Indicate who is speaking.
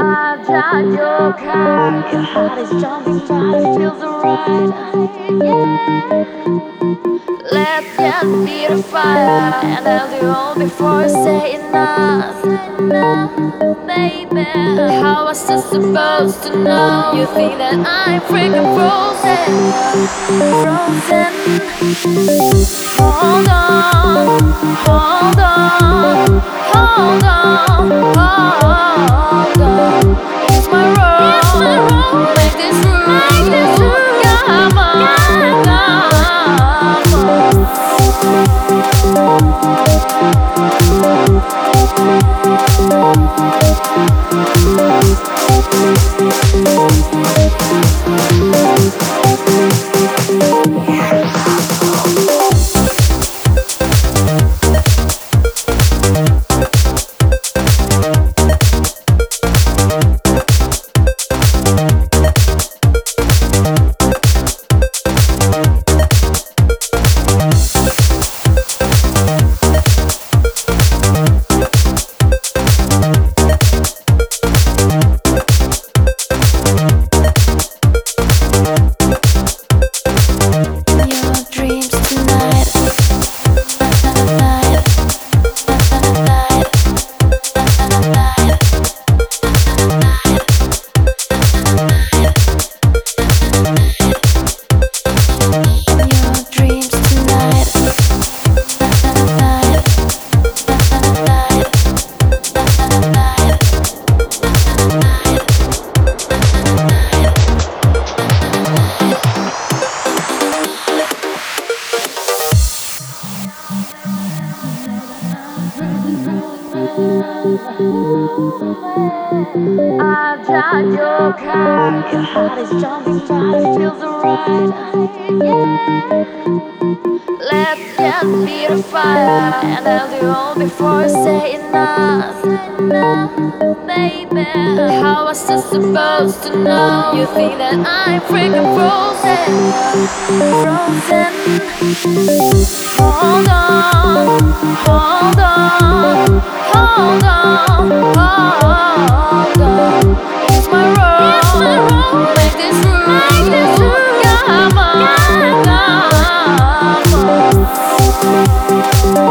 Speaker 1: I've tried your kind. Your heart is jumping, but it feels alright. Yeah. Let's just be the fire, and I'll do all before I say enough. Baby, how was I supposed to know? You think that I'm freaking frozen, frozen. Hold on, hold on, hold on, hold on. It's my role. Make this room. I've tried your kind. Your heart is jumping, it feels alright. Yeah. Let's just be the fire, and I'll do all before I say enough. Baby, how was I supposed to know? You think that I'm freaking frozen, frozen. Hold on, hold come on.